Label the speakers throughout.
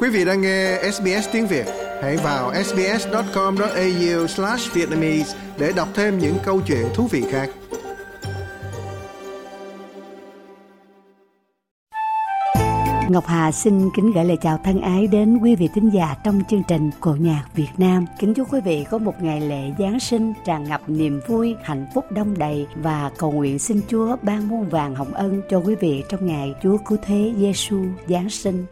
Speaker 1: Quý vị đang nghe SBS tiếng Việt, hãy vào sbs.com.au/vietnamese để đọc thêm những câu chuyện thú vị khác.
Speaker 2: Ngọc Hà xin kính gửi lời chào thân ái đến quý vị thính giả trong chương trình Cổ nhạc Việt Nam. Kính chúc quý vị có một ngày lễ Giáng sinh tràn ngập niềm vui, hạnh phúc đông đầy và cầu nguyện xin Chúa ban muôn vàng hồng ân cho quý vị trong ngày Chúa Cứu Thế Giêsu Giáng sinh.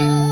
Speaker 2: Vị,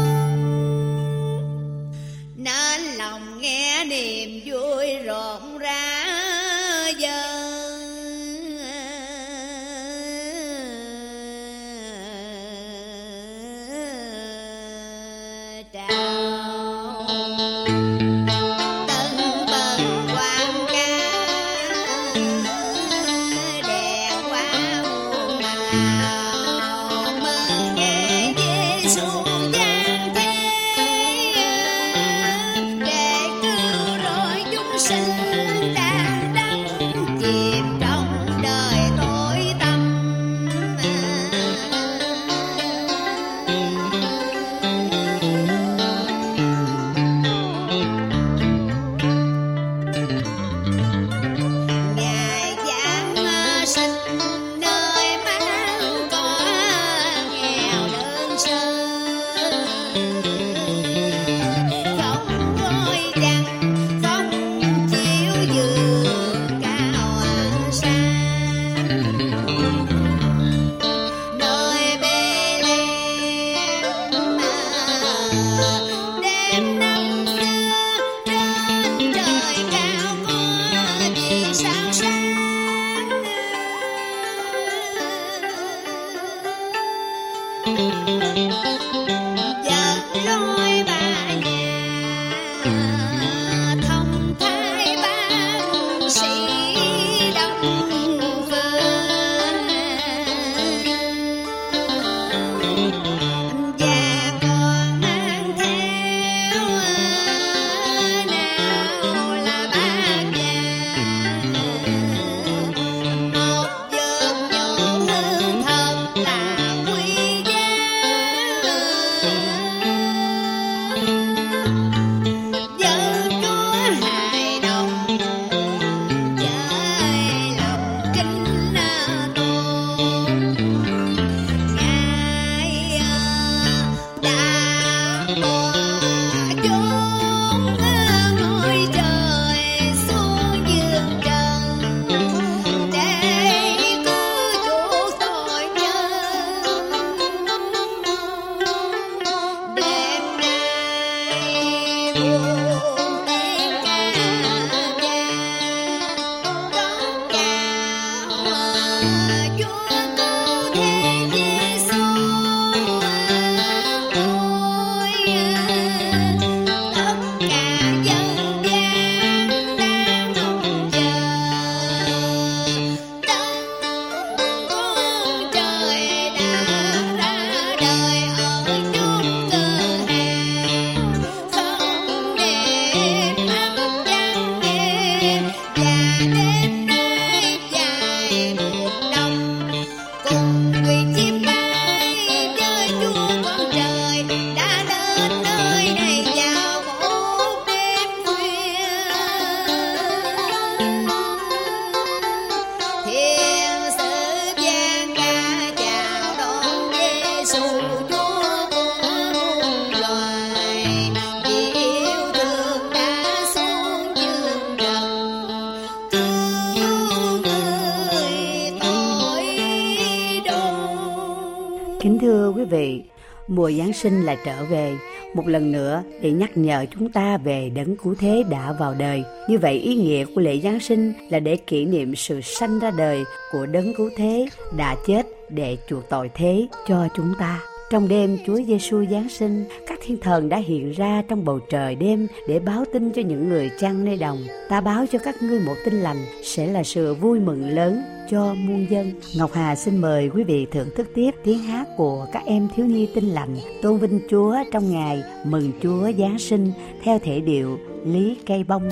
Speaker 2: mùa Giáng sinh lại trở về, một lần nữa để nhắc nhở chúng ta về đấng cứu thế đã vào đời. Như vậy ý nghĩa của lễ Giáng sinh là để kỷ niệm sự sanh ra đời của đấng cứu thế đã chết để chuộc tội thế cho chúng ta. Trong đêm Chúa Giêsu Giáng sinh, các
Speaker 3: thiên thần đã hiện ra trong bầu trời đêm để báo tin cho những người chăn nơi đồng. Ta báo cho các ngươi một tin lành sẽ là sự vui mừng lớn cho muôn dân. Ngọc Hà xin mời quý vị thưởng thức tiếp tiếng hát của các em thiếu nhi tin lành tôn vinh Chúa trong ngày mừng Chúa Giáng sinh theo thể điệu Lý Cây Bông.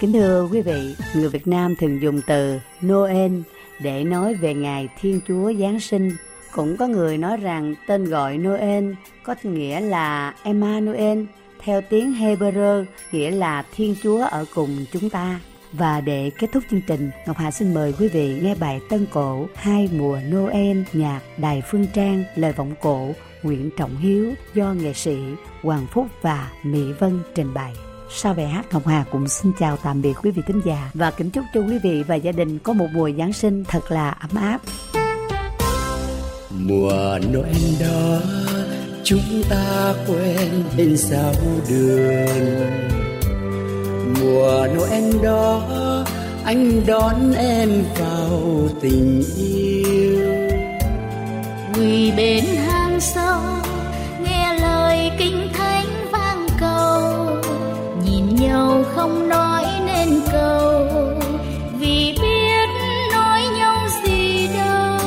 Speaker 3: Kính thưa quý vị, người Việt Nam thường dùng từ Noel để nói về ngày Thiên Chúa Giáng sinh. Cũng có người nói rằng tên gọi Noel có nghĩa là Emmanuel, theo tiếng Hebrew nghĩa là Thiên Chúa ở cùng chúng ta. Và để kết thúc chương trình, Ngọc Hà xin mời quý vị nghe bài tân cổ Hai mùa Noel nhạc Đài Phương Trang, lời vọng cổ Nguyễn Trọng Hiếu do nghệ sĩ Hoàng Phúc và Mỹ Vân trình bày. Sau bài hát Ngọc Hà cũng xin chào tạm biệt quý vị thính giả và kính chúc cho quý vị và gia đình có một mùa Giáng sinh thật là ấm áp.
Speaker 4: Mùa Noel đó chúng ta quen bên sao đường Mùa Noel đó anh đón em vào tình yêu
Speaker 5: Quỳ bên hang sông nghe lời kinh thánh không nói nên câu vì biết nói nhau gì đâu.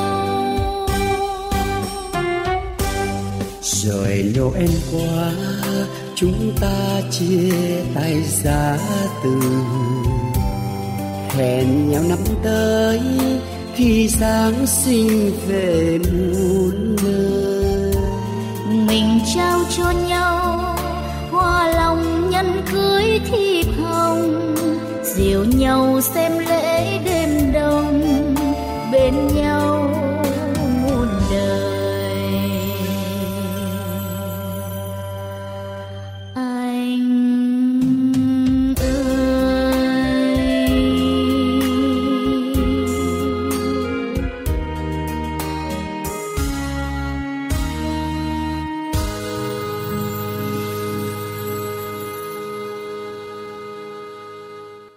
Speaker 4: Rồi Noel qua chúng ta chia tay giá từ. Hẹn nhau năm tới khi Giáng sinh về muôn nơi.
Speaker 5: Mình trao cho nhau dìu nhau xem lễ đêm đông bên nhau.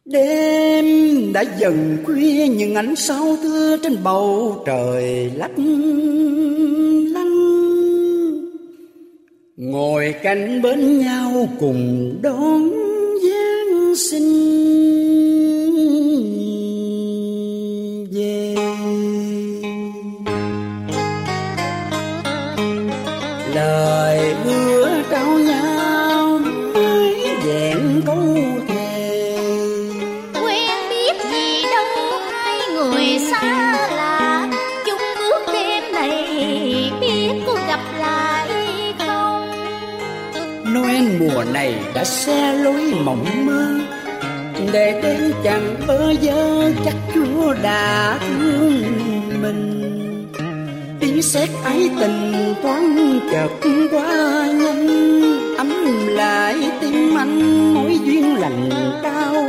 Speaker 4: Đêm đã dần khuya những ánh sao thưa trên bầu trời lấp lánh, Ngồi cạnh bên nhau cùng đón Giáng sinh. Về Lời hứa trao nhau mãi vẹn câu thề.
Speaker 5: Người xa lạ. Chung bước đêm này biết có gặp lại không?
Speaker 4: Noel mùa này đã xe lối mộng mơ, Để đến chẳng bơ vơ chắc Chúa đã thương mình. Tiếng sét ái tình thoáng chợt quá nhanh, Ấm lại tim anh mối duyên lành cao.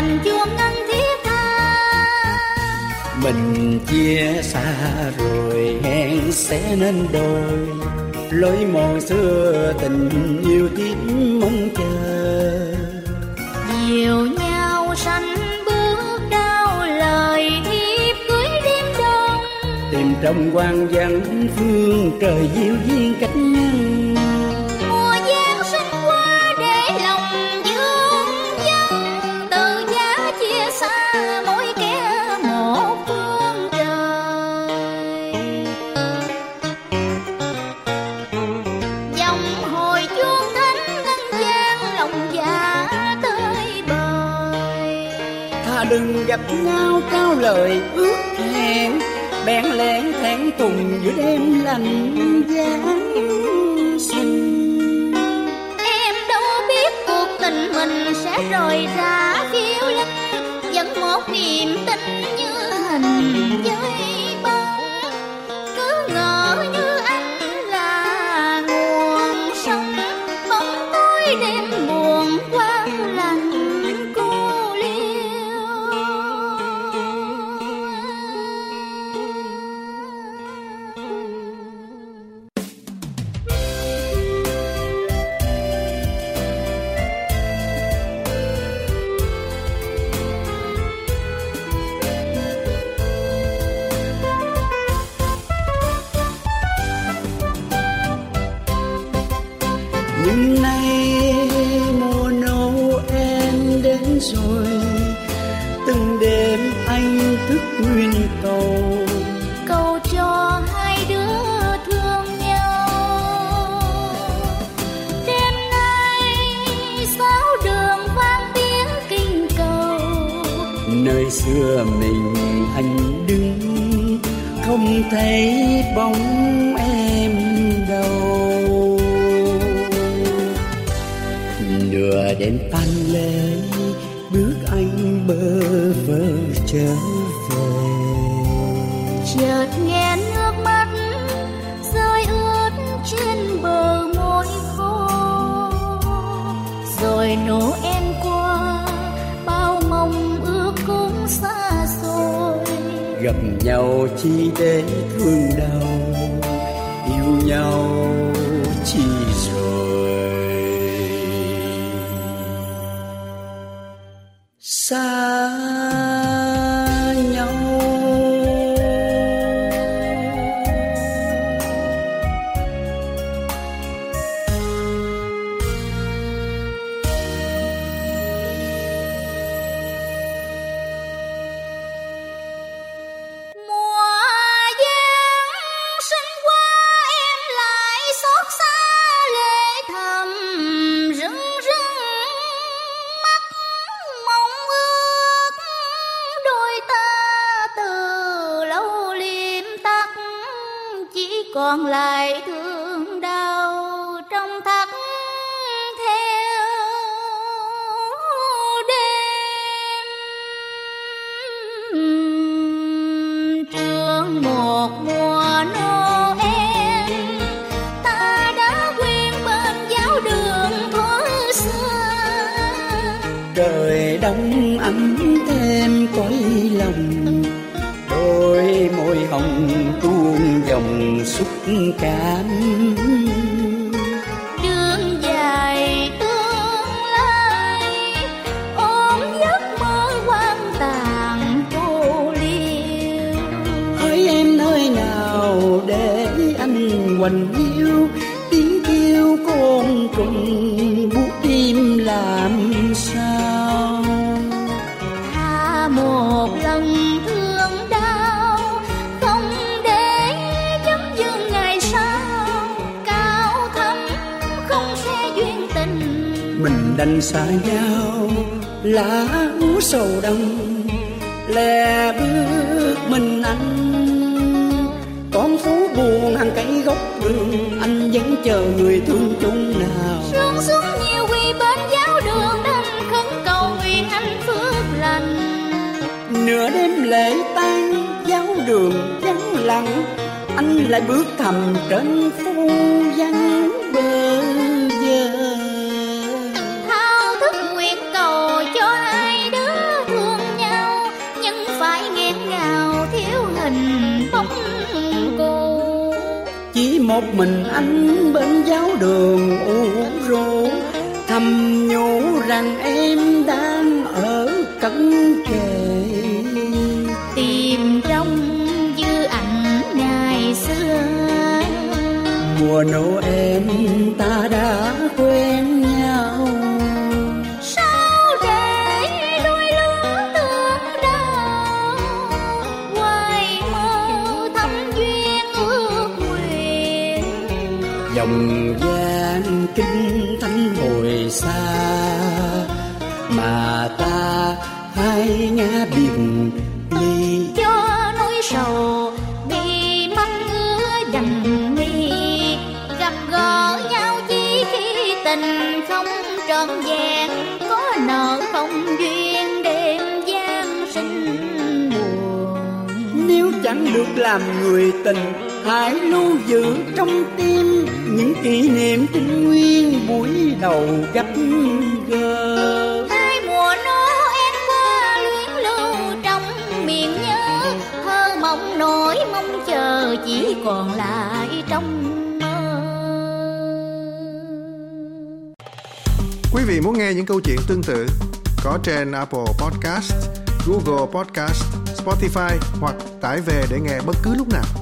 Speaker 5: đành chuông ngân thiết tha.
Speaker 4: Mình chia xa rồi hẹn sẽ nên đôi. Lối mòn xưa tình yêu tiếp mong chờ.
Speaker 5: Nhiều nhau sanh bước đau lời hiếp cưới đêm đông. Tìm trong quan dân phương trời diệu duyên cách nhau.
Speaker 4: Dập ngao cao nhau lời ước hẹn bèn lén thẹn tùng giữa đêm lạnh giáng sinh.
Speaker 5: Em đâu biết cuộc tình mình sẽ rời ra phiêu linh Vẫn một niềm tin như hình với
Speaker 4: thấy bóng em đâu nửa đêm tan lệ bước anh bơ vơ
Speaker 5: chờ
Speaker 4: gặp nhau chỉ để thương đau yêu nhau
Speaker 5: chỉ
Speaker 4: rồi. Cảm.
Speaker 5: Đường dài tương lai ôm giấc mơ quan tàn cô liêu.
Speaker 4: Hỡi em nơi nào để anh hoành yêu tiếng kêu côn trùng đành xa nhau lá úa sầu đông lẻ bước mình anh con phố buồn hàng cây gốc đường anh vẫn chờ người thương chung nào.
Speaker 5: Sương xuống nhiều quỳ bên giáo đường đành khấn cầu nguyện anh phước lành.
Speaker 4: Nửa đêm lễ tan giáo đường vắng lặng anh lại bước thầm trên phố vắng bơ một mình anh bên giáo đường u rũ thầm nhủ rằng em đang ở cẩn kề.
Speaker 5: Tìm trong dư ảnh ngày xưa.
Speaker 4: Mùa noel dòng gian kinh thánh hồi xa. Mà ta hai ngã biệt ly.
Speaker 5: Cho nỗi sầu bị mắt ứa dầm mi gặp gỡ nhau chỉ khi tình không trọn vẹn. Có nợ không duyên đêm gian sinh buồn.
Speaker 4: Nếu chẳng được làm người tình hãy lưu giữ trong tim những kỷ niệm tình nguyên buổi đầu gặp gỡ
Speaker 5: hai mùa Noel qua luyến lưu trong miền nhớ thơ mộng nỗi mong chờ chỉ còn lại trong mơ
Speaker 1: Quý vị muốn nghe những câu chuyện tương tự có trên Apple Podcast, Google Podcast, Spotify hoặc tải về để nghe bất cứ lúc nào.